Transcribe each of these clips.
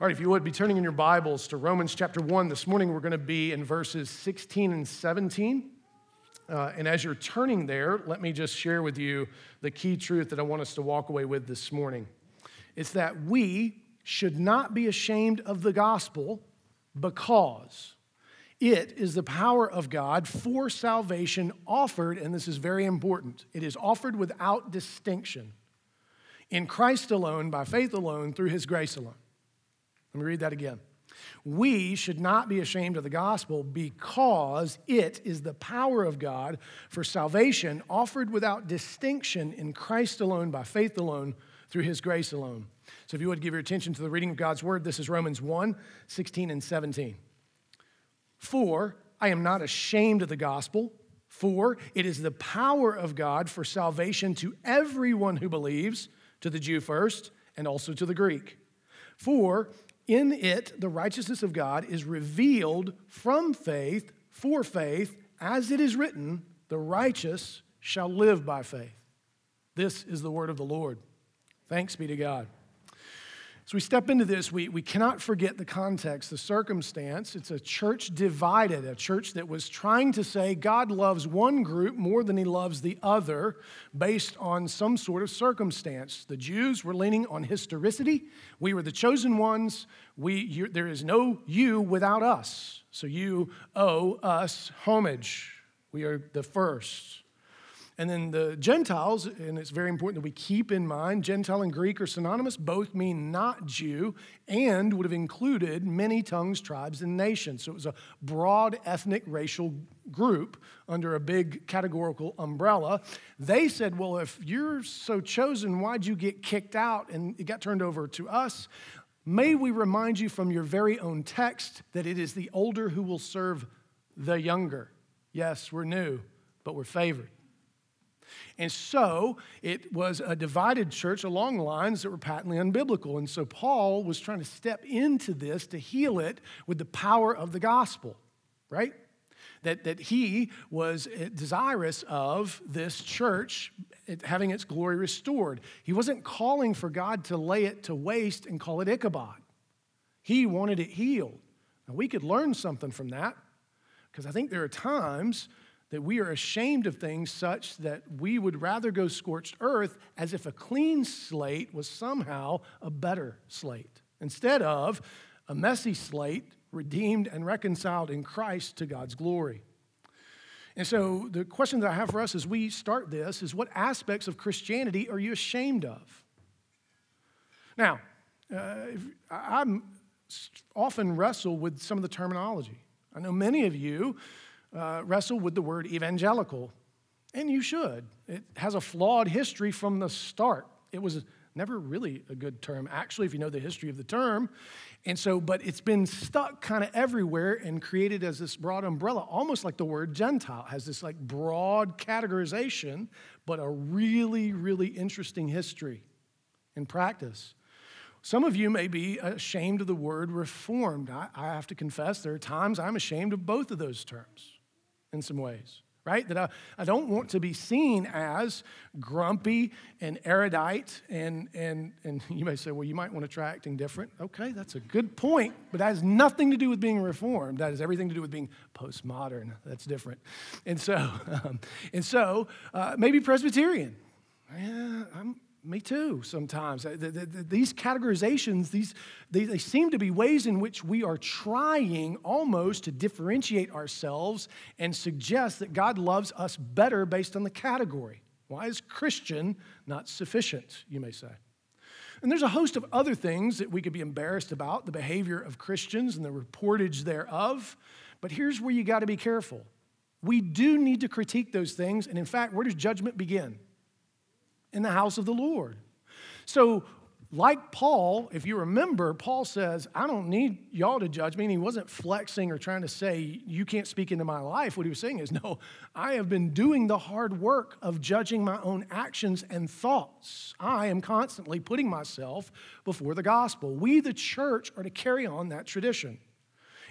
All right, if you would be turning in your Bibles to Romans chapter 1. This morning we're going to be in verses 16 and 17. Uh, and as you're turning there, let me just share with you the key truth that I want us to walk away with this morning. It's that we should not be ashamed of the gospel because it is the power of God for salvation offered, and this is very important, it is offered without distinction in Christ alone, by faith alone, through his grace alone. Let me read that again. We should not be ashamed of the gospel because it is the power of God for salvation offered without distinction in Christ alone, by faith alone, through his grace alone. So if you would give your attention to the reading of God's word, this is Romans 1 16 and 17. For I am not ashamed of the gospel, for it is the power of God for salvation to everyone who believes, to the Jew first, and also to the Greek. For in it, the righteousness of God is revealed from faith for faith, as it is written, the righteous shall live by faith. This is the word of the Lord. Thanks be to God. As we step into this, we, we cannot forget the context, the circumstance. It's a church divided, a church that was trying to say God loves one group more than he loves the other based on some sort of circumstance. The Jews were leaning on historicity. We were the chosen ones. We, you, there is no you without us. So you owe us homage. We are the first. And then the Gentiles, and it's very important that we keep in mind, Gentile and Greek are synonymous, both mean not Jew, and would have included many tongues, tribes, and nations. So it was a broad ethnic racial group under a big categorical umbrella. They said, Well, if you're so chosen, why'd you get kicked out? And it got turned over to us. May we remind you from your very own text that it is the older who will serve the younger. Yes, we're new, but we're favored. And so it was a divided church along lines that were patently unbiblical. And so Paul was trying to step into this to heal it with the power of the gospel, right? That, that he was eh, desirous of this church eh, having its glory restored. He wasn't calling for God to lay it to waste and call it Ichabod. He wanted it healed. Now, we could learn something from that because I think there are times that we are ashamed of things such that we would rather go scorched earth as if a clean slate was somehow a better slate, instead of a messy slate redeemed and reconciled in Christ to God's glory. And so, the question that I have for us as we start this is what aspects of Christianity are you ashamed of? Now, uh, I'm often wrestle with some of the terminology. I know many of you uh, wrestle with the word evangelical, and you should. It has a flawed history from the start. It was never really a good term, actually, if you know the history of the term. And so, but it's been stuck kind of everywhere and created as this broad umbrella, almost like the word Gentile has this like broad categorization, but a really, really interesting history in practice. Some of you may be ashamed of the word reformed. I, I have to confess, there are times I'm ashamed of both of those terms in some ways, right? That I, I don't want to be seen as grumpy and erudite. And, and, and you may say, well, you might want to try acting different. Okay, that's a good point, but that has nothing to do with being reformed. That has everything to do with being postmodern. That's different. And so, um, and so uh, maybe Presbyterian. Yeah, I'm, me too, sometimes. Uh, the, these categorizations, these, they, they seem to be ways in which we are trying almost to differentiate ourselves and suggest that God loves us better based on the category. Why is Christian not sufficient, you may say? And there's a host of other things that we could be embarrassed about the behavior of Christians and the reportage thereof. But here's where you got to be careful. We do need to critique those things. And in fact, where does judgment begin? In the house of the Lord. So, like Paul, if you remember, Paul says, I don't need y'all to judge me. And he wasn't flexing or trying to say, You can't speak into my life. What he was saying is, No, I have been doing the hard work of judging my own actions and thoughts. I am constantly putting myself before the gospel. We, the church, are to carry on that tradition.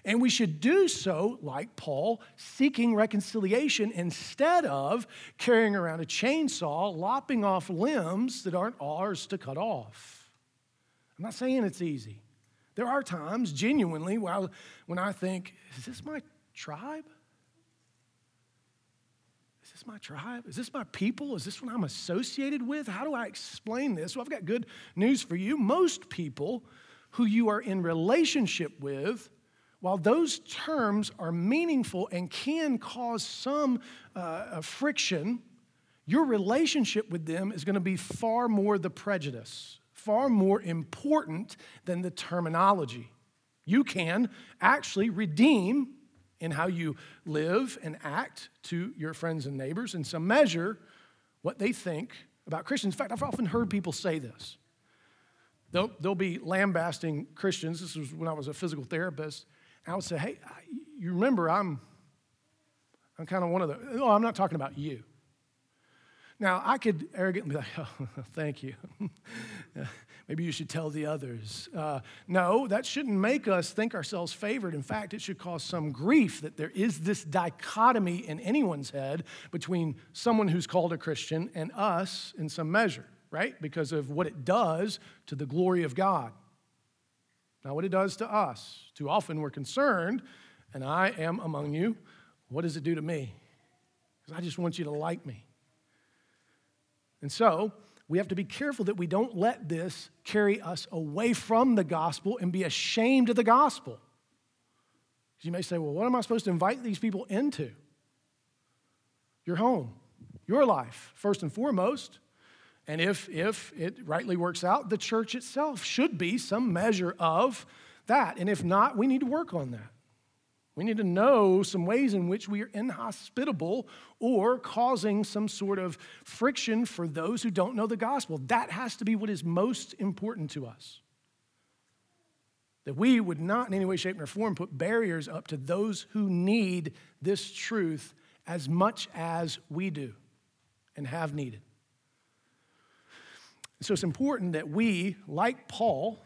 And we should do so, like Paul, seeking reconciliation instead of carrying around a chainsaw, lopping off limbs that aren't ours to cut off. I'm not saying it's easy. There are times, genuinely, while, when I think, is this my tribe? Is this my tribe? Is this my people? Is this what I'm associated with? How do I explain this? Well, I've got good news for you. Most people who you are in relationship with, while those terms are meaningful and can cause some uh, friction, your relationship with them is going to be far more the prejudice, far more important than the terminology. You can actually redeem in how you live and act to your friends and neighbors in some measure what they think about Christians. In fact, I've often heard people say this. They'll, they'll be lambasting Christians. This was when I was a physical therapist. I would say, hey, you remember I'm, I'm kind of one of the, oh, I'm not talking about you. Now, I could arrogantly be like, oh, thank you. Maybe you should tell the others. Uh, no, that shouldn't make us think ourselves favored. In fact, it should cause some grief that there is this dichotomy in anyone's head between someone who's called a Christian and us in some measure, right? Because of what it does to the glory of God. Now, what it does to us. Too often we're concerned, and I am among you. What does it do to me? Because I just want you to like me. And so, we have to be careful that we don't let this carry us away from the gospel and be ashamed of the gospel. Because you may say, well, what am I supposed to invite these people into? Your home, your life, first and foremost. And if, if it rightly works out, the church itself should be some measure of that. And if not, we need to work on that. We need to know some ways in which we are inhospitable or causing some sort of friction for those who don't know the gospel. That has to be what is most important to us. That we would not in any way, shape, or form put barriers up to those who need this truth as much as we do and have needed. So it's important that we, like Paul,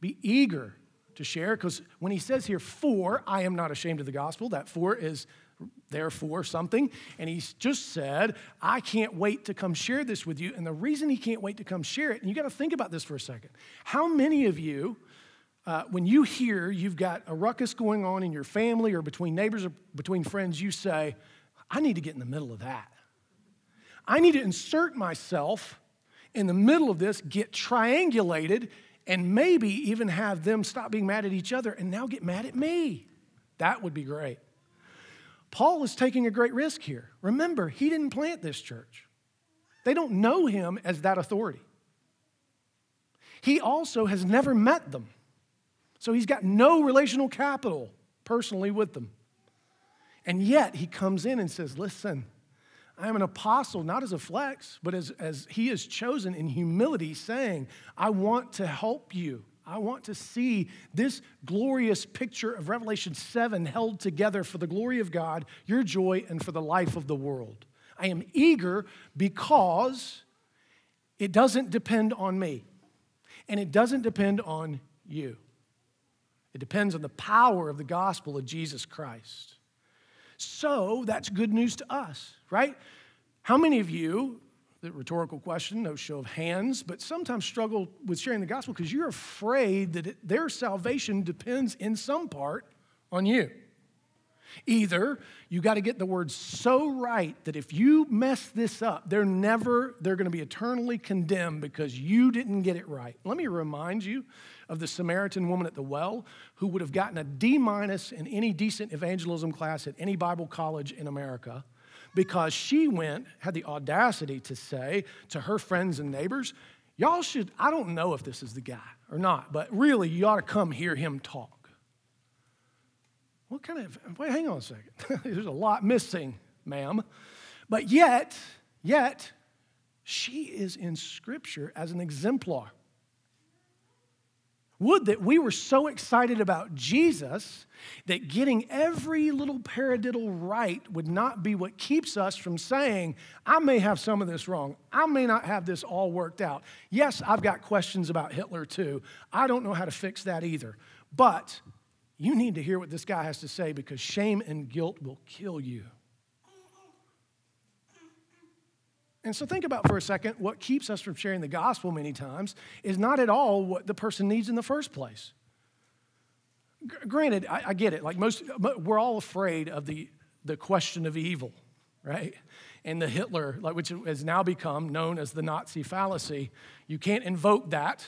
be eager to share because when he says here, for, I am not ashamed of the gospel, that for is therefore something. And he's just said, I can't wait to come share this with you. And the reason he can't wait to come share it, and you got to think about this for a second. How many of you, uh, when you hear you've got a ruckus going on in your family or between neighbors or between friends, you say, I need to get in the middle of that. I need to insert myself in the middle of this, get triangulated, and maybe even have them stop being mad at each other and now get mad at me. That would be great. Paul is taking a great risk here. Remember, he didn't plant this church, they don't know him as that authority. He also has never met them. So he's got no relational capital personally with them. And yet he comes in and says, Listen, I am an apostle, not as a flex, but as, as he is chosen in humility, saying, I want to help you. I want to see this glorious picture of Revelation 7 held together for the glory of God, your joy, and for the life of the world. I am eager because it doesn't depend on me, and it doesn't depend on you. It depends on the power of the gospel of Jesus Christ. So that's good news to us, right? How many of you, the rhetorical question, no show of hands, but sometimes struggle with sharing the gospel because you're afraid that it, their salvation depends in some part on you? Either you got to get the word so right that if you mess this up, they're never, they're going to be eternally condemned because you didn't get it right. Let me remind you of the Samaritan woman at the well who would have gotten a D minus in any decent evangelism class at any Bible college in America because she went, had the audacity to say to her friends and neighbors, Y'all should, I don't know if this is the guy or not, but really, you ought to come hear him talk. What kind of, wait, hang on a second. There's a lot missing, ma'am. But yet, yet, she is in Scripture as an exemplar. Would that we were so excited about Jesus that getting every little paradiddle right would not be what keeps us from saying, I may have some of this wrong. I may not have this all worked out. Yes, I've got questions about Hitler too. I don't know how to fix that either. But you need to hear what this guy has to say because shame and guilt will kill you. And so, think about for a second what keeps us from sharing the gospel many times is not at all what the person needs in the first place. granted, I, I get it. Like most, we're all afraid of the, the question of evil, right? And the Hitler, like, which has now become known as the Nazi fallacy. You can't invoke that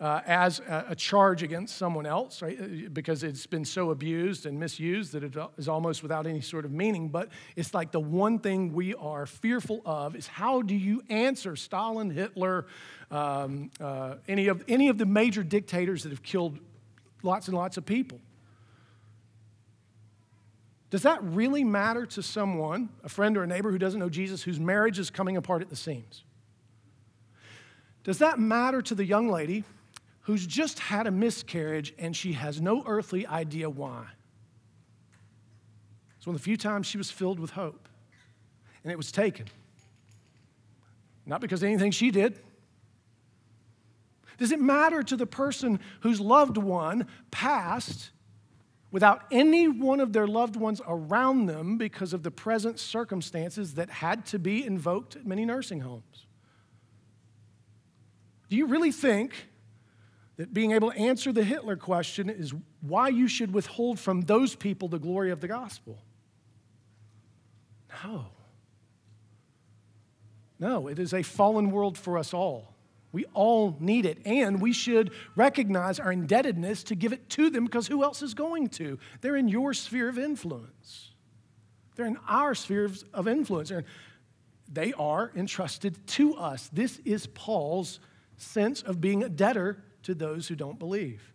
uh, as a, a, charge against someone else, right? Uh, because it's been so abused and misused that it is almost without any sort of meaning. But it's like the one thing we are fearful of is how do you answer Stalin, Hitler, um, uh, any, of, any of the major dictators that have killed lots and lots of people? Does that really matter to someone, a friend or a neighbor who doesn't know Jesus, whose marriage is coming apart at the seams? Does that matter to the young lady who's just had a miscarriage and she has no earthly idea why. It's one of the few times she was filled with hope. And it was taken. Not because anything she did. Does it matter to the person whose loved one passed without any one of their loved ones around them because of the present circumstances that had to be invoked at many nursing homes? Do you really think that being able to answer the Hitler question is why you should withhold from those people the glory of the gospel. No. No, it is a fallen world for us all. We all need it, and we should recognize our indebtedness to give it to them because who else is going to? They're in your sphere of influence. They're in our sphere of influence. They are entrusted to us. This is Paul's sense of being a debtor to those who don't believe.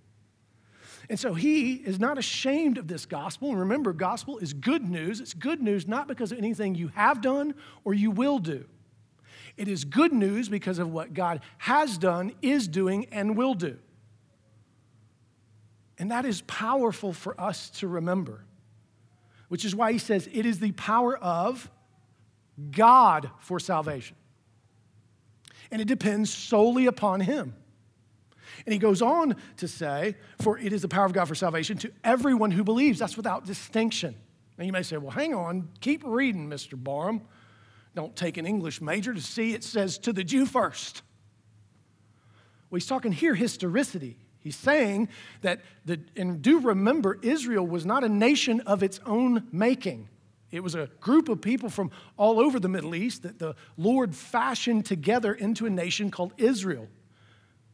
And so he is not ashamed of this gospel. And remember, gospel is good news. It's good news not because of anything you have done or you will do. It is good news because of what God has done, is doing, and will do. And that is powerful for us to remember, which is why he says it is the power of God for salvation. And it depends solely upon him. And he goes on to say, For it is the power of God for salvation to everyone who believes. That's without distinction. Now you may say, Well, hang on, keep reading, Mr. Barham. Don't take an English major to see it says to the Jew first. Well, he's talking here historicity. He's saying that, the, and do remember, Israel was not a nation of its own making. It was a group of people from all over the Middle East that the Lord fashioned together into a nation called Israel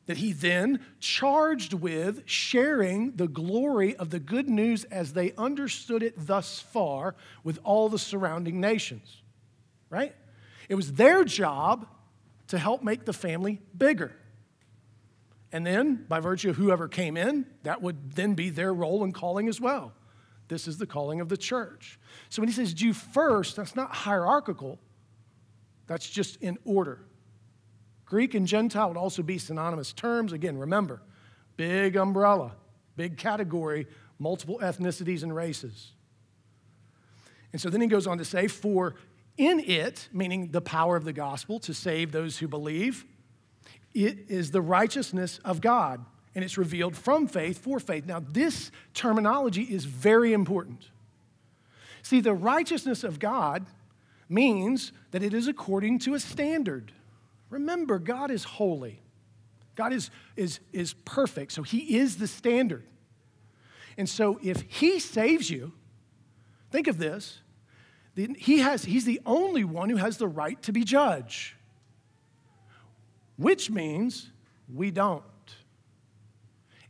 that he then charged with sharing the glory of the good news as they understood it thus far with all the surrounding nations. Right? It was their job to help make the family bigger. And then, by virtue of whoever came in, that would then be their role and calling as well. This is the calling of the church. So when he says Jew first, that's not hierarchical, that's just in order. Greek and Gentile would also be synonymous terms. Again, remember, big umbrella, big category, multiple ethnicities and races. And so then he goes on to say, For in it, meaning the power of the gospel to save those who believe, it is the righteousness of God, and it's revealed from faith for faith. Now, this terminology is very important. See, the righteousness of God means that it is according to a standard. Remember, God is holy. God is, is, is perfect, so He is the standard. And so if He saves you, think of this. He has, he's the only one who has the right to be judge, which means we don't.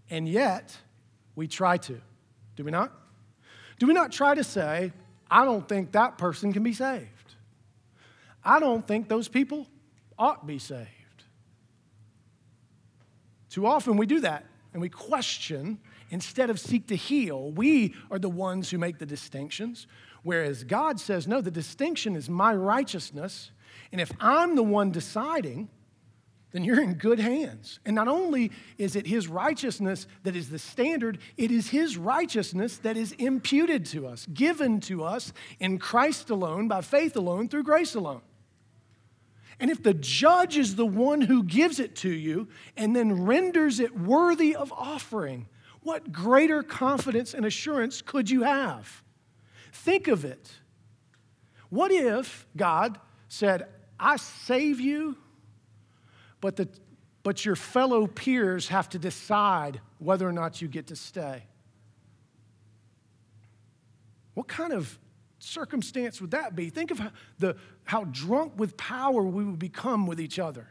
And yet, we try to. Do we not? Do we not try to say, I don't think that person can be saved? I don't think those people ought be saved. Too often we do that and we question instead of seek to heal. We are the ones who make the distinctions, whereas God says, no, the distinction is my righteousness. And if I'm the one deciding, then you're in good hands. And not only is it His righteousness that is the standard, it is His righteousness that is imputed to us, given to us in Christ alone, by faith alone, through grace alone. And if the judge is the one who gives it to you and then renders it worthy of offering, what greater confidence and assurance could you have? Think of it. What if God said, I save you, but, the, but your fellow peers have to decide whether or not you get to stay? What kind of circumstance would that be? Think of how, the, how drunk with power we would become with each other.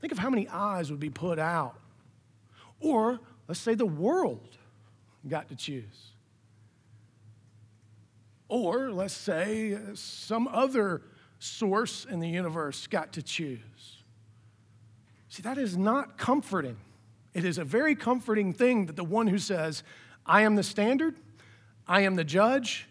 Think of how many eyes would be put out. Or let's say the world got to choose. Or let's say some other source in the universe got to choose. See, that is not comforting. It is a very comforting thing that the one who says, I am the standard, I am the judge,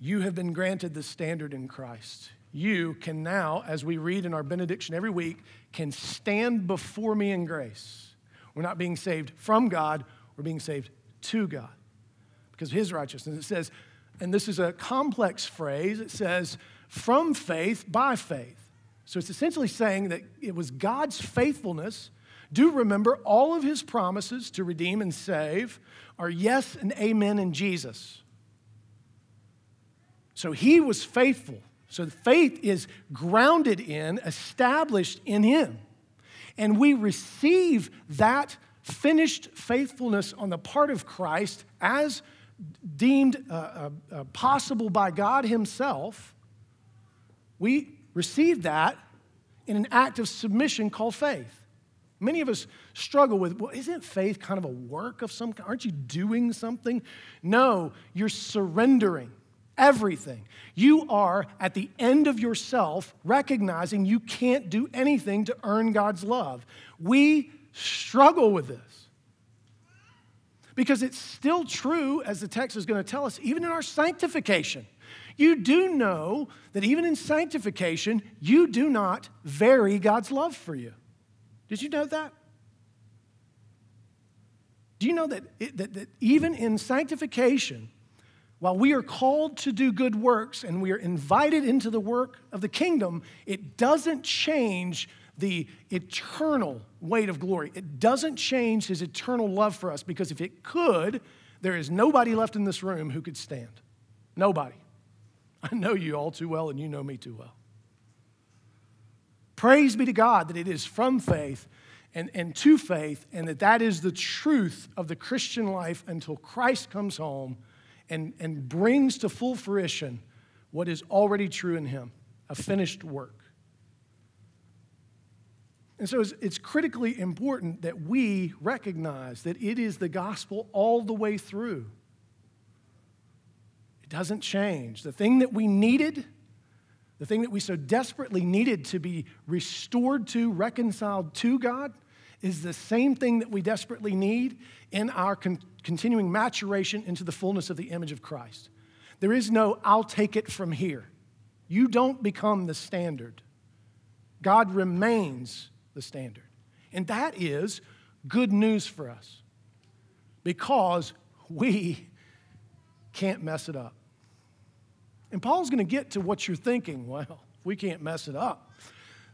you have been granted the standard in Christ. You can now, as we read in our benediction every week, can stand before me in grace. We're not being saved from God, we're being saved to God because of his righteousness. It says, and this is a complex phrase, it says, from faith by faith. So it's essentially saying that it was God's faithfulness. Do remember all of his promises to redeem and save are yes and amen in Jesus. So he was faithful. So faith is grounded in, established in him. And we receive that finished faithfulness on the part of Christ as deemed uh, uh, uh, possible by God Himself. We receive that in an act of submission called faith. Many of us struggle with, well, isn't faith kind of a work of some kind? Aren't you doing something? No, you're surrendering everything. You are at the end of yourself recognizing you can't do anything to earn God's love. We struggle with this because it's still true, as the text is going to tell us, even in our sanctification. You do know that even in sanctification, you do not vary God's love for you. Did you know that? Do you know that, it, that, that even in sanctification, while we are called to do good works and we are invited into the work of the kingdom, it doesn't change the eternal weight of glory. It doesn't change his eternal love for us because if it could, there is nobody left in this room who could stand. Nobody. I know you all too well, and you know me too well. Praise be to God that it is from faith and, and to faith, and that that is the truth of the Christian life until Christ comes home and, and brings to full fruition what is already true in him a finished work. And so it's, it's, critically important that we recognize that it is the gospel all the way through. It doesn't change. The thing that we needed, the thing that we so desperately needed to be restored to, reconciled to God, is the same thing that we desperately need in our con- continuing maturation into the fullness of the image of Christ. There is no, I'll take it from here. You don't become the standard. God remains the standard. And that is good news for us because we can't mess it up. And Paul's going to get to what you're thinking. Well, if we can't mess it up.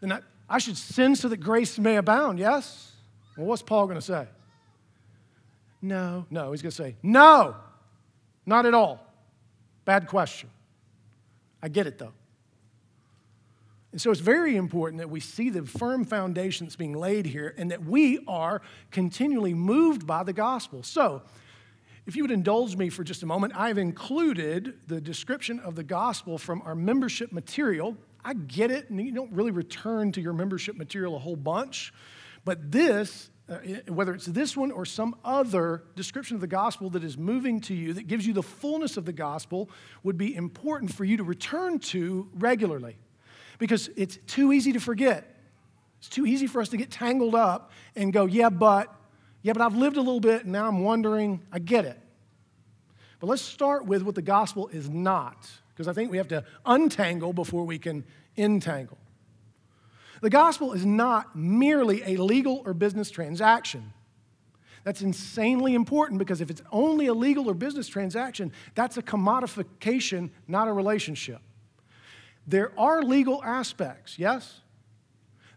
Then I, I should sin so that grace may abound, yes? Well, what's Paul going to say? No. No, he's going to say, no, not at all. Bad question. I get it though. And so it's very important that we see the firm foundation that's being laid here and that we are continually moved by the gospel. So, if you would indulge me for just a moment, I've included the description of the gospel from our membership material. I get it, and you don't really return to your membership material a whole bunch, but this, uh, whether it's this one or some other description of the gospel that is moving to you, that gives you the fullness of the gospel, would be important for you to return to regularly because it's too easy to forget. It's too easy for us to get tangled up and go, yeah, but, yeah, but I've lived a little bit and now I'm wondering, I get it. But let's start with what the gospel is not, because I think we have to untangle before we can entangle. The gospel is not merely a legal or business transaction. That's insanely important because if it's only a legal or business transaction, that's a commodification, not a relationship. There are legal aspects, yes?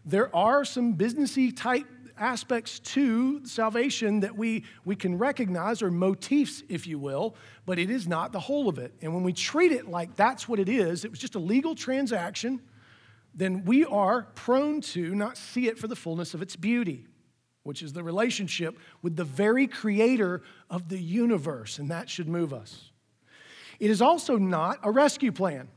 There are some businessy type aspects to salvation that we, we can recognize, or motifs, if you will, but it is not the whole of it. And when we treat it like that's what it is, it was just a legal transaction, then we are prone to not see it for the fullness of its beauty. which is the relationship with the very creator of the universe, and that should move us. It is also not a rescue plan.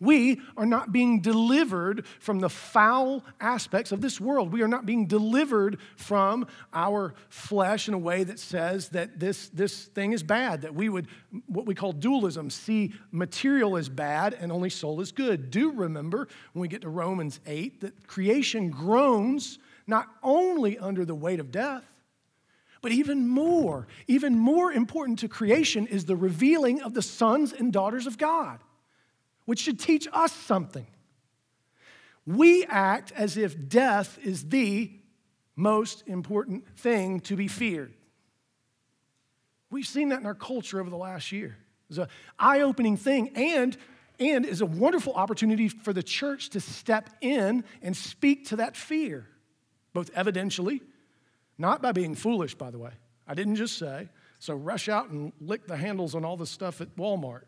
We are not being delivered from the foul aspects of this world. We are not being delivered from our flesh in a way that says that this, this thing is bad, that we would, what we call dualism, see material as bad and only soul is good. Do remember when we get to Romans 8 that creation groans not only under the weight of death, but even more, even more important to creation is the revealing of the sons and daughters of God which should teach us something. We act as if death is the most important thing to be feared. We've seen that in our culture over the last year. It's an eye opening thing and, and is a wonderful opportunity for the church to step in and speak to that fear, both evidentially, not by being foolish, by the way. I didn't just say, so rush out and lick the handles on all the stuff at Walmart.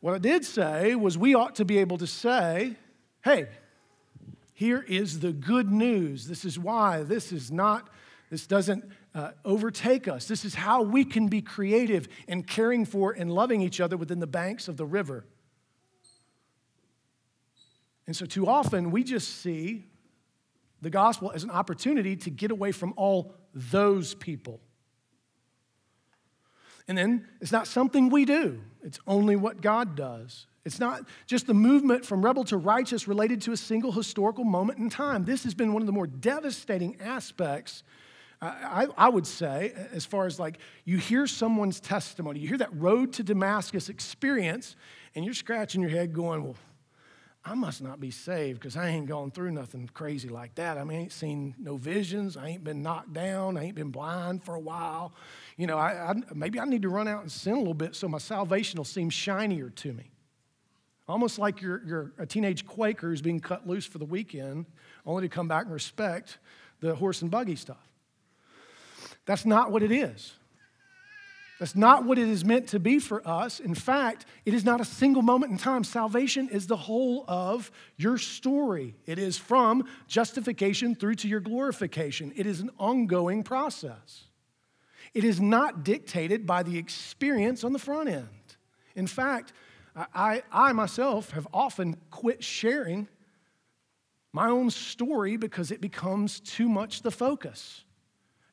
What I did say was we ought to be able to say, hey, here is the good news. This is why this is not, this doesn't uh, overtake us. This is how we can be creative in caring for and loving each other within the banks of the river. And so, too often, we just see the gospel as an opportunity to get away from all those people. And then it's not something we do, it's only what God does. It's not just the movement from rebel to righteous related to a single historical moment in time. This has been one of the more devastating aspects, uh, I, I, would say, as far as like you hear someone's testimony, you hear that road to Damascus experience, and you're scratching your head going, well, I must not be saved because I ain't gone through nothing crazy like that. I mean, I ain't seen no visions. I ain't been knocked down. I ain't been blind for a while. You know, I, I, maybe I need to run out and sin a little bit so my salvation will seem shinier to me. Almost like you're, you're a teenage Quaker who's being cut loose for the weekend, only to come back and respect the horse and buggy stuff. That's not what it is. That's not what it is meant to be for us. In fact, it is not a single moment in time. Salvation is the whole of your story. It is from justification through to your glorification. It is an ongoing process. It is not dictated by the experience on the front end. In fact, I, I myself have often quit sharing my own story because it becomes too much the focus.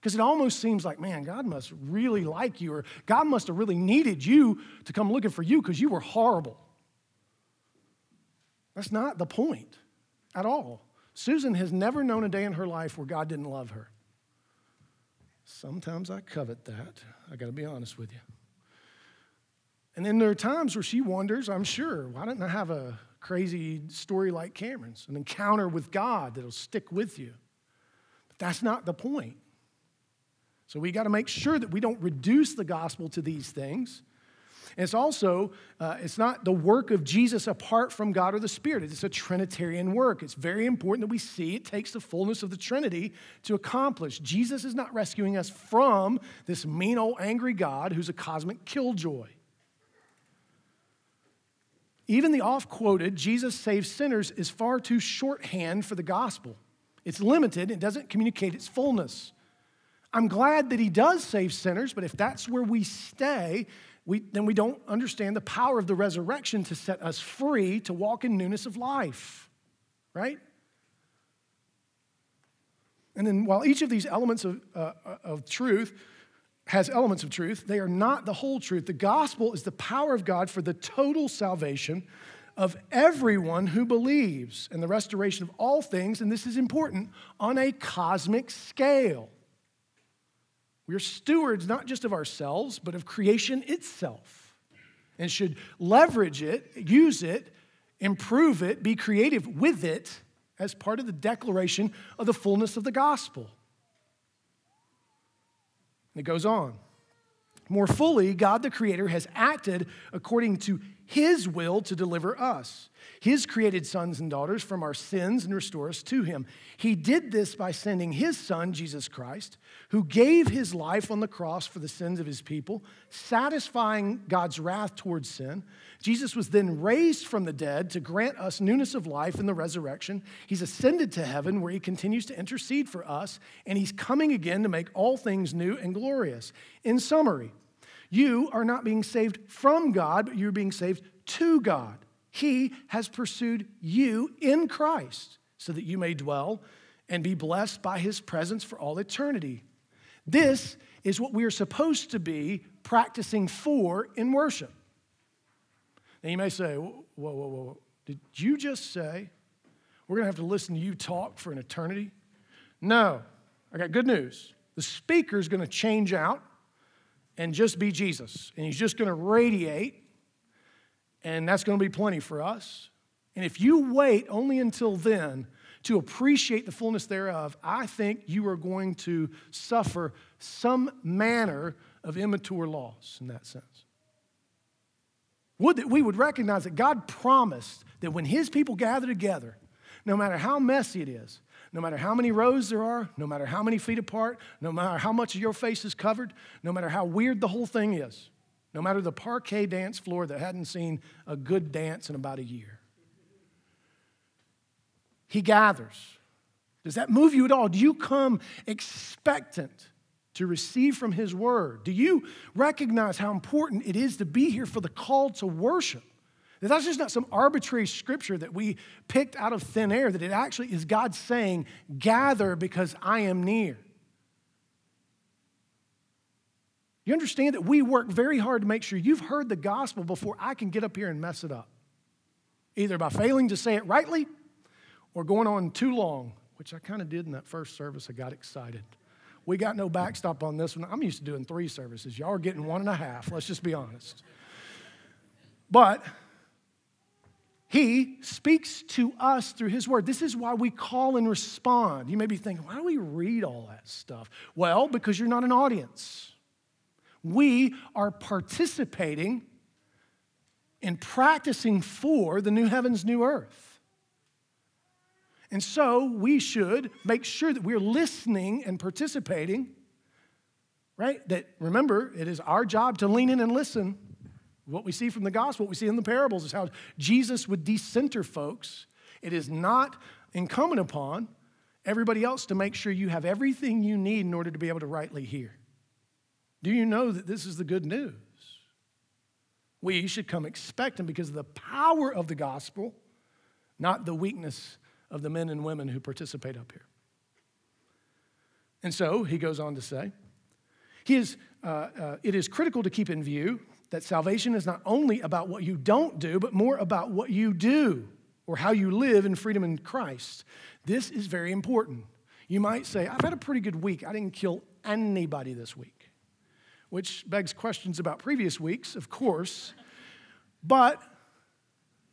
Because it almost seems like, man, God must really like you, or God must have really needed you to come looking for you because you were horrible. That's not the point at all. Susan has never known a day in her life where God didn't love her. Sometimes I covet that. I got to be honest with you. And then there are times where she wonders, I'm sure, why didn't I have a crazy story like Cameron's, an encounter with God that'll stick with you? But that's not the point. So we got to make sure that we don't reduce the gospel to these things. It's also, uh, it's not the work of Jesus apart from God or the Spirit. It's a Trinitarian work. It's very important that we see it takes the fullness of the Trinity to accomplish. Jesus is not rescuing us from this mean old angry God who's a cosmic killjoy. Even the oft quoted, Jesus saves sinners, is far too shorthand for the gospel. It's limited, it doesn't communicate its fullness. I'm glad that he does save sinners, but if that's where we stay, we, then we don't understand the power of the resurrection to set us free to walk in newness of life, right? And then while each of these elements of, uh, of truth has elements of truth, they are not the whole truth. The gospel is the power of God for the total salvation of everyone who believes and the restoration of all things, and this is important, on a cosmic scale. We're stewards not just of ourselves, but of creation itself, and should leverage it, use it, improve it, be creative with it as part of the declaration of the fullness of the gospel. And it goes on. More fully, God the Creator has acted according to his will to deliver us, his created sons and daughters, from our sins and restore us to him. He did this by sending his son, Jesus Christ, who gave his life on the cross for the sins of his people, satisfying God's wrath towards sin. Jesus was then raised from the dead to grant us newness of life in the resurrection. He's ascended to heaven where he continues to intercede for us, and he's coming again to make all things new and glorious. In summary, you are not being saved from God, but you're being saved to God. He has pursued you in Christ so that you may dwell and be blessed by his presence for all eternity. This is what we are supposed to be practicing for in worship. Now you may say, whoa, whoa, whoa, whoa. Did you just say we're going to have to listen to you talk for an eternity? No. I got good news. The speaker is going to change out and just be Jesus. And he's just going to radiate, and that's going to be plenty for us. And if you wait only until then to appreciate the fullness thereof, I think you are going to suffer some manner of immature loss in that sense. Would that we would recognize that God promised that when his people gather together, no matter how messy it is, no matter how many rows there are, no matter how many feet apart, no matter how much of your face is covered, no matter how weird the whole thing is, no matter the parquet dance floor that hadn't seen a good dance in about a year. He gathers. Does that move you at all? Do you come expectant to receive from His Word? Do you recognize how important it is to be here for the call to worship? That that's just not some arbitrary scripture that we picked out of thin air, that it actually is God saying, Gather because I am near. You understand that we work very hard to make sure you've heard the gospel before I can get up here and mess it up. Either by failing to say it rightly or going on too long, which I kind of did in that first service. I got excited. We got no backstop on this one. I'm used to doing three services. Y'all are getting one and a half. Let's just be honest. But he speaks to us through His Word. This is why we call and respond. You may be thinking, why do we read all that stuff? Well, because you're not an audience. We are participating in practicing for the new heavens, new earth. And so we should make sure that we're listening and participating, right? That remember, it is our job to lean in and listen what we see from the gospel, what we see in the parables, is how Jesus would decenter folks. It is not incumbent upon everybody else to make sure you have everything you need in order to be able to rightly hear. Do you know that this is the good news? We should come expecting because of the power of the gospel, not the weakness of the men and women who participate up here. And so he goes on to say, he is, uh, uh, it is critical to keep in view that salvation is not only about what you don't do, but more about what you do or how you live in freedom in Christ. This is very important. You might say, I've had a pretty good week. I didn't kill anybody this week, which begs questions about previous weeks, of course. But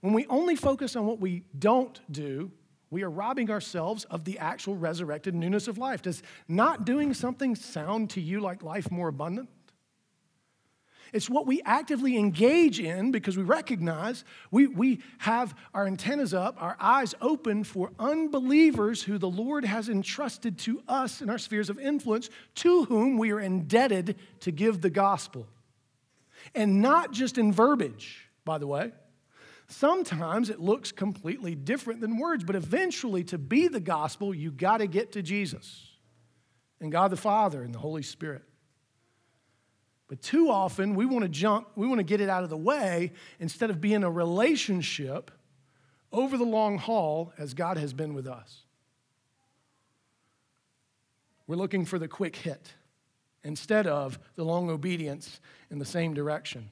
when we only focus on what we don't do, we are robbing ourselves of the actual resurrected newness of life. Does not doing something sound to you like life more abundant? It's what we actively engage in because we recognize we, we have our antennas up, our eyes open for unbelievers who the Lord has entrusted to us in our spheres of influence, to whom we are indebted to give the gospel. And not just in verbiage, by the way. Sometimes it looks completely different than words, but eventually, to be the gospel, you got to get to Jesus and God the Father and the Holy Spirit. But too often we want to jump, we want to get it out of the way instead of being a relationship over the long haul as God has been with us. We're looking for the quick hit instead of the long obedience in the same direction.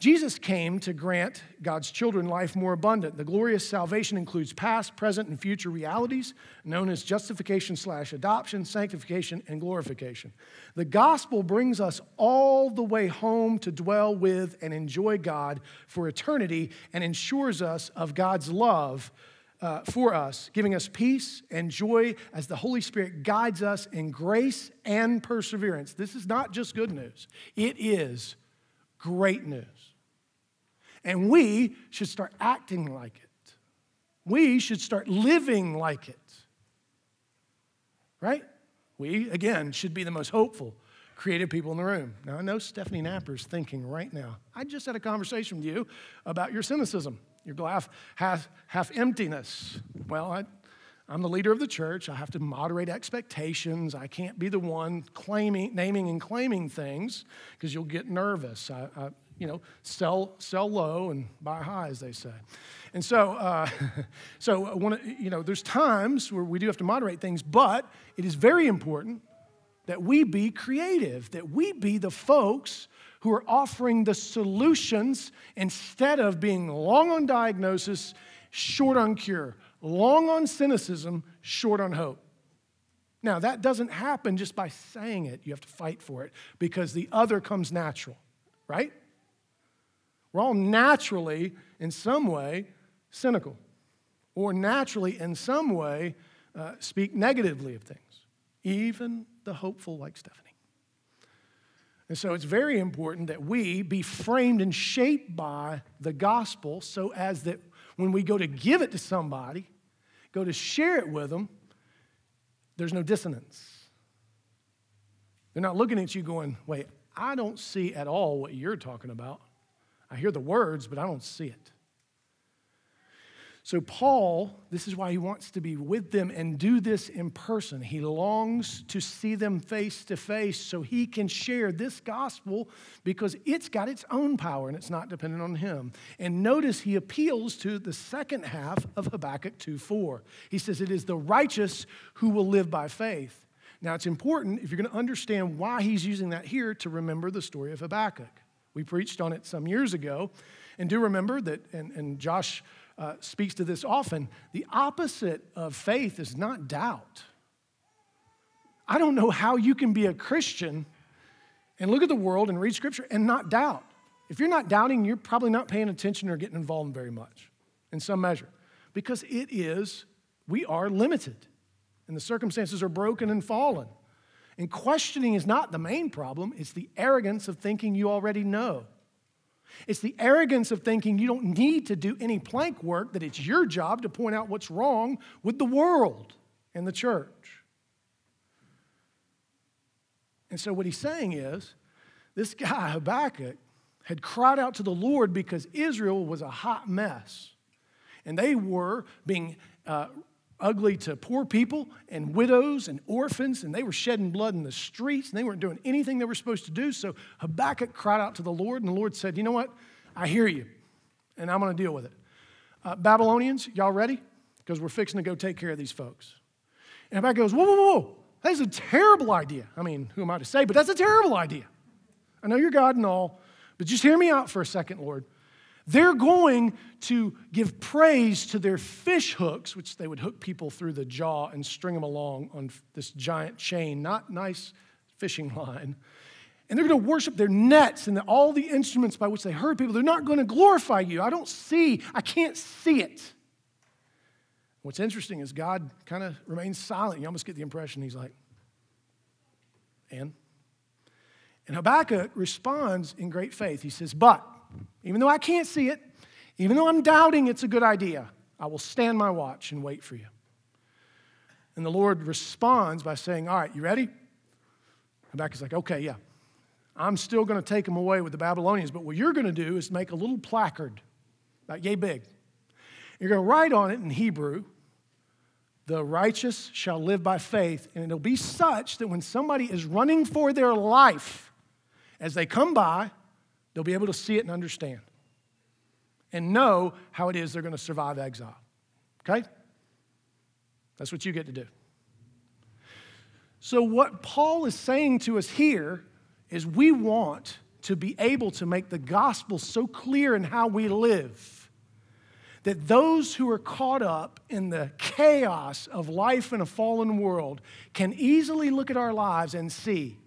Jesus came to grant God's children life more abundant. The glorious salvation includes past, present, and future realities known as justification slash adoption, sanctification, and glorification. The gospel brings us all the way home to dwell with and enjoy God for eternity and ensures us of God's love uh, for us, giving us peace and joy as the Holy Spirit guides us in grace and perseverance. This is not just good news, it is great news. And we should start acting like it. We should start living like it. Right? We, again, should be the most hopeful, creative people in the room. Now, I know Stephanie Napper's thinking right now. I just had a conversation with you about your cynicism, your glass half, half emptiness. Well, I, I'm the leader of the church. I have to moderate expectations. I can't be the one claiming, naming and claiming things because you'll get nervous. I, I, you know, sell, sell low and buy high, as they say. And so, uh, so one, you know, there's times where we do have to moderate things, but it is very important that we be creative, that we be the folks who are offering the solutions instead of being long on diagnosis, short on cure long on cynicism, short on hope. Now, that doesn't happen just by saying it. You have to fight for it because the other comes natural, right? We're all naturally, in some way, cynical, or naturally, in some way, uh, speak negatively of things, even the hopeful, like Stephanie. And so it's very important that we be framed and shaped by the gospel so as that when we go to give it to somebody, go to share it with them, there's no dissonance. They're not looking at you going, wait, I don't see at all what you're talking about. I hear the words, but I don't see it. So, Paul, this is why he wants to be with them and do this in person. He longs to see them face to face so he can share this gospel because it's got its own power and it's not dependent on him. And notice he appeals to the second half of Habakkuk 2 4. He says, It is the righteous who will live by faith. Now, it's important if you're going to understand why he's using that here to remember the story of Habakkuk. We preached on it some years ago. And do remember that, and, and Josh uh, speaks to this often. The opposite of faith is not doubt. I don't know how you can be a Christian and look at the world and read scripture and not doubt. If you're not doubting, you're probably not paying attention or getting involved very much in some measure because it is, we are limited and the circumstances are broken and fallen. And questioning is not the main problem, it's the arrogance of thinking you already know. It's the arrogance of thinking you don't need to do any plank work, that it's your job to point out what's wrong with the world and the church. And so, what he's saying is this guy, Habakkuk, had cried out to the Lord because Israel was a hot mess. And they were being uh, ugly to poor people and widows and orphans, and they were shedding blood in the streets, and they weren't doing anything they were supposed to do. So Habakkuk cried out to the Lord, and the Lord said, You know what? I hear you, and I'm going to deal with it. Uh, Babylonians, y'all ready? Because we're fixing to go take care of these folks. And Habakkuk goes, Whoa, whoa, whoa. That's a terrible idea. I mean, who am I to say, but that's a terrible idea. I know you're God and all, but just hear me out for a second, Lord. They're going to give praise to their fish hooks, which they would hook people through the jaw and string them along on this giant chain, not nice fishing line. And they're going to worship their nets and all the instruments by which they hurt people. They're not going to glorify you. I don't see, I can't see it. What's interesting is God kind of remains silent. You almost get the impression he's like, and? And Habakkuk responds in great faith. He says, But even though I can't see it, even though I'm doubting it's a good idea, I will stand my watch and wait for you. And the Lord responds by saying, All right, you ready? Habakkuk's like, Okay, yeah. I'm still going to take them away with the Babylonians, but what you're going to do is make a little placard, about yay big. You're going to write on it in Hebrew, the righteous shall live by faith, and it'll be such that when somebody is running for their life, as they come by, They'll be able to see it and understand and know how it is they're going to survive exile. Okay? That's what you get to do. So, what Paul is saying to us here is we want to be able to make the gospel so clear in how we live that those who are caught up in the chaos of life in a fallen world can easily look at our lives and see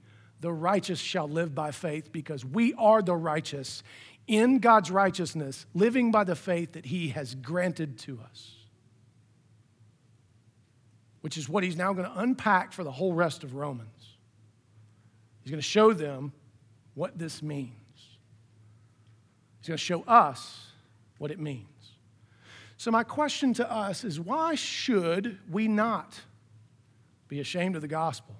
the righteous shall live by faith because we are the righteous in God's righteousness, living by the faith that He has granted to us. Which is what He's now going to unpack for the whole rest of Romans. He's going to show them what this means. He's going to show us what it means. So, my question to us is why should we not be ashamed of the gospel?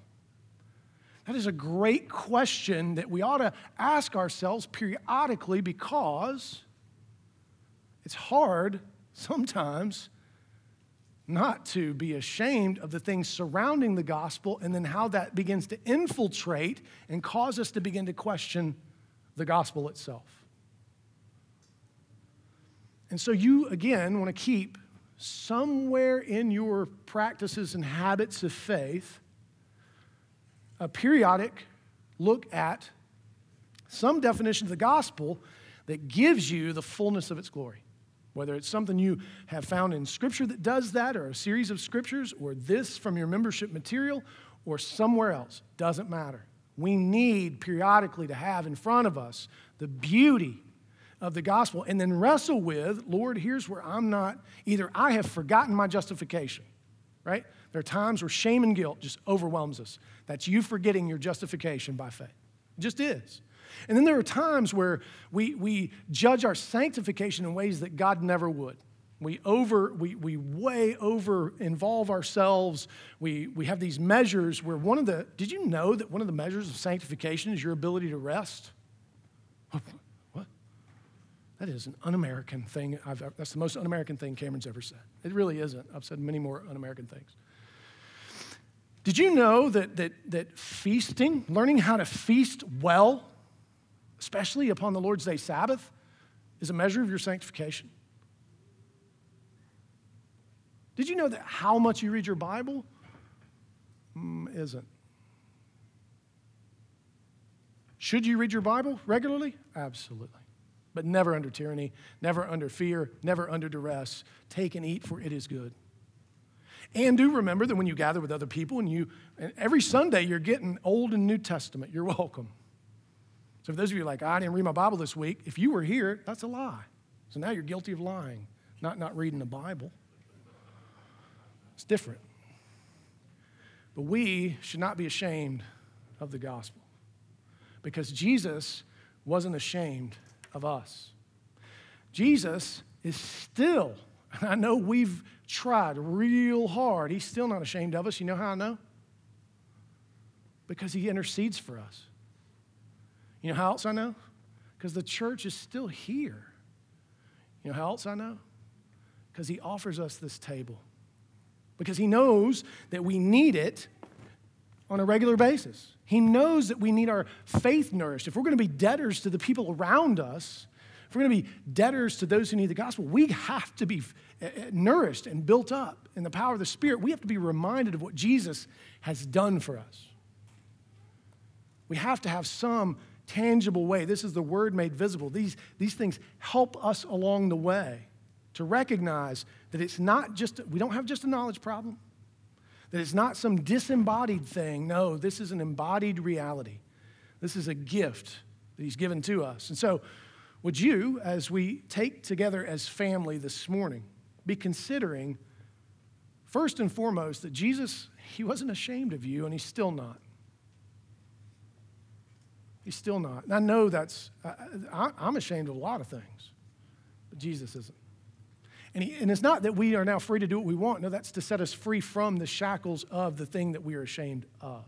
That is a great question that we ought to ask ourselves periodically because it's hard sometimes not to be ashamed of the things surrounding the gospel and then how that begins to infiltrate and cause us to begin to question the gospel itself. And so, you again want to keep somewhere in your practices and habits of faith a periodic look at some definition of the gospel that gives you the fullness of its glory. Whether it's something you have found in Scripture that does that, or a series of Scriptures, or this from your membership material, or somewhere else, doesn't matter. We need periodically to have in front of us the beauty of the gospel and then wrestle with, Lord, here's where I'm not, either I have forgotten my justification, right? There are times where shame and guilt just overwhelms us. That's you forgetting your justification by faith. It just is. And then there are times where we, we judge our sanctification in ways that God never would. We over, we, we way over involve ourselves. We, we have these measures where one of the, did you know that one of the measures of sanctification is your ability to rest? That is an un American thing. I've, that's the most un American thing Cameron's ever said. It really isn't. I've said many more un American things. Did you know that, that, that feasting, learning how to feast well, especially upon the Lord's Day Sabbath, is a measure of your sanctification. Did you know that how much you read your Bible mm, isn't? Should you read your Bible regularly? Absolutely. But never under tyranny, never under fear, never under duress. Take and eat, for it is good. And do remember that when you gather with other people and you, and every Sunday you're getting Old and New Testament, you're welcome. So, for those of you like, I didn't read my Bible this week, if you were here, that's a lie. So now you're guilty of lying, not not reading the Bible. It's different. But we should not be ashamed of the gospel because Jesus wasn't ashamed of us. Jesus is still, and I know we've tried real hard, he's still not ashamed of us. You know how I know? Because he intercedes for us. You know how else I know? Because the church is still here. You know how else I know? Because he offers us this table. Because he knows that we need it on a regular basis. He knows that we need our faith nourished. If we're going to be debtors to the people around us, if we're going to be debtors to those who need the gospel, we have to be eh, eh, nourished and built up in the power of the Spirit. We have to be reminded of what Jesus has done for us. We have to have some tangible way. This is the word made visible. These, these things help us along the way to recognize that it's not just, we don't have just a knowledge problem, that it's not some disembodied thing. No, this is an embodied reality. This is a gift that He's given to us. And so, would you, as we take together as family this morning, be considering first and foremost that Jesus, He wasn't ashamed of you, and He's still not. He's still not. And I know that's, I, am ashamed of a lot of things, but Jesus isn't. And, he, and it's not that we are now free to do what we want. No, that's to set us free from the shackles of the thing that we are ashamed of.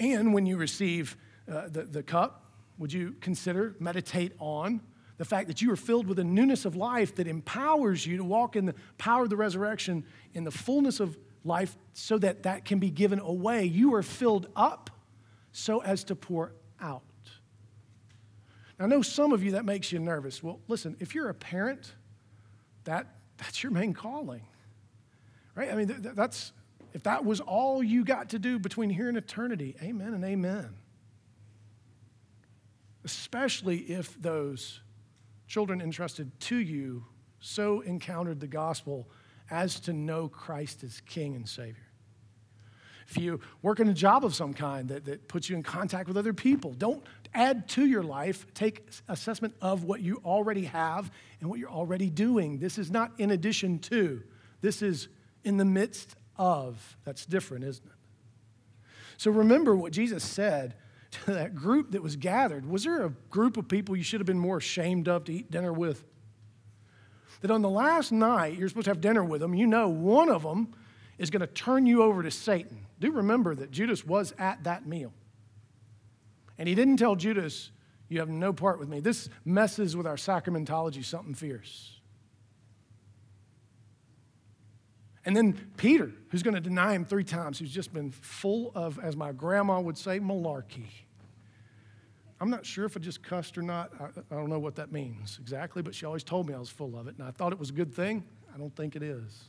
And when you receive uh, the, the cup, would you consider, meditate on the fact that you are filled with a newness of life that empowers you to walk in the power of the resurrection in the fullness of life so that that can be given away? You are filled up so as to pour out. I know some of you that makes you nervous. Well, listen, if you're a parent, that, that's your main calling, right? I mean, that's, if that was all you got to do between here and eternity, amen and amen. Especially if those children entrusted to you so encountered the gospel as to know Christ as King and Savior if you work in a job of some kind that, that puts you in contact with other people, don't add to your life. Take assessment of what you already have and what you're already doing. This is not in addition to, this is in the midst of. That's different, isn't it? So remember what Jesus said to that group that was gathered, was there a group of people you should have been more ashamed of to eat dinner with? That on the last night, you're supposed to have dinner with them, you know one of them is going to turn you over to Satan. Do remember that Judas was at that meal. And he didn't tell Judas, You have no part with me. This messes with our sacramentology something fierce. And then Peter, who's going to deny him three times, who's just been full of, as my grandma would say, malarkey. I'm not sure if I just cussed or not. I, I, don't know what that means exactly, but she always told me I was full of it, and I thought it was a good thing. I don't think it is.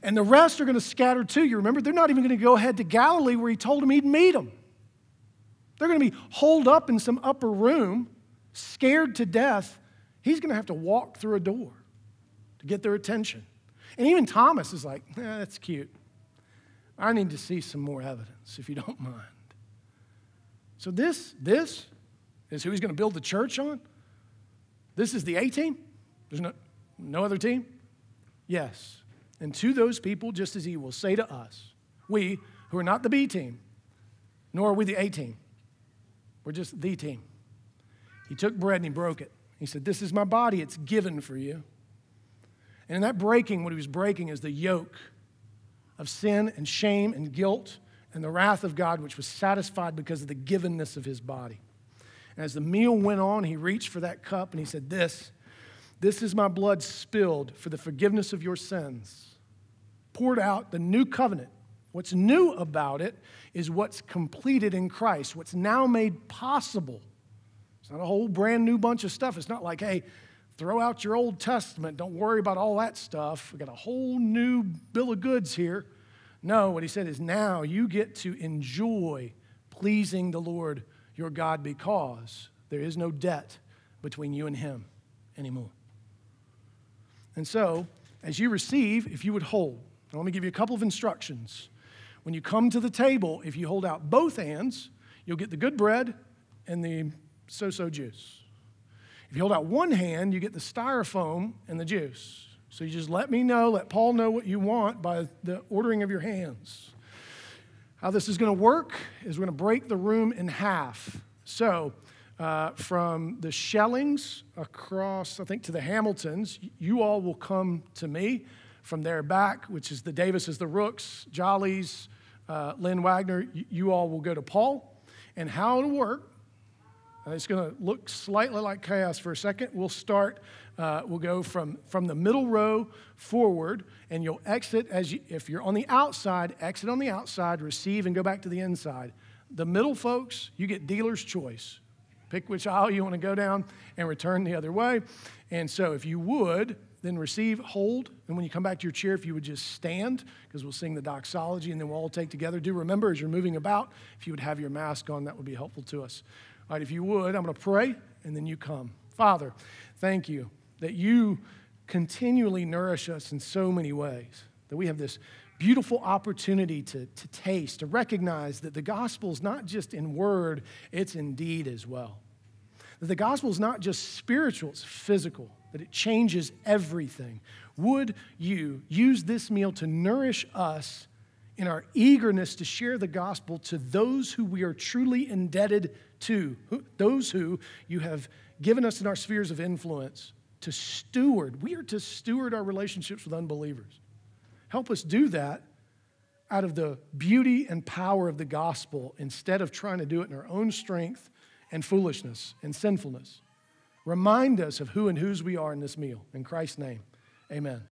And the rest are going to scatter too. You remember, they're not even going to go ahead to Galilee where he told them he'd meet them. They're going to be holed up in some upper room, scared to death. He's going to have to walk through a door to get their attention. And even Thomas is like, eh, that's cute. I need to see some more evidence, if you don't mind. So this, this is who he's going to build the church on? This is the A team? There's no, no other team? Yes. And to those people, just as he will say to us, we who are not the B team, nor are we the A team, we're just the team. He took bread and he broke it. He said, This is my body, it's given for you. And in that breaking, what he was breaking is the yoke of sin and shame and guilt and the wrath of God, which was satisfied because of the givenness of his body. And as the meal went on, he reached for that cup and he said, This, this is my blood spilled for the forgiveness of your sins, poured out the new covenant. What's new about it is what's completed in Christ, what's now made possible. It's not a whole brand new bunch of stuff. It's not like, hey, Throw out your Old Testament. Don't worry about all that stuff. We got a whole new bill of goods here. No, what he said is now you get to enjoy pleasing the Lord your God because there is no debt between you and him anymore. And so, as you receive, if you would hold, let me give you a couple of instructions. When you come to the table, if you hold out both hands, you'll get the good bread and the so so juice. If you hold out one hand, you get the styrofoam and the juice. So you just let me know, let Paul know what you want by the ordering of your hands. How this is going to work is we're going to break the room in half. So, uh, from the Shellings across, I think, to the Hamiltons, you all will come to me. From there back, which is the Davises, the Rooks, Jollies, uh, Lynn Wagner, you all will go to Paul. And how it'll work uh, it's going to look slightly like chaos for a second. We'll start, uh, we'll go from, from the middle row forward, and you'll exit as you, if you're on the outside, exit on the outside, receive, and go back to the inside. The middle folks, you get dealer's choice. Pick which aisle you want to go down and return the other way. And so, if you would, then receive, hold, and when you come back to your chair, if you would just stand, because we'll sing the doxology and then we'll all take together. Do remember as you're moving about, if you would have your mask on, that would be helpful to us. All right, if you would, I'm going to pray and then you come. Father, thank you that you continually nourish us in so many ways, that we have this beautiful opportunity to, to taste, to recognize that the gospel is not just in word, it's in deed as well. That the gospel is not just spiritual, it's physical, that it changes everything. Would you use this meal to nourish us in our eagerness to share the gospel to those who we are truly indebted to, those who you have given us in our spheres of influence to steward. We are to steward our relationships with unbelievers. Help us do that out of the beauty and power of the gospel instead of trying to do it in our own strength and foolishness and sinfulness. Remind us of who and whose we are in this meal. In Christ's name, amen.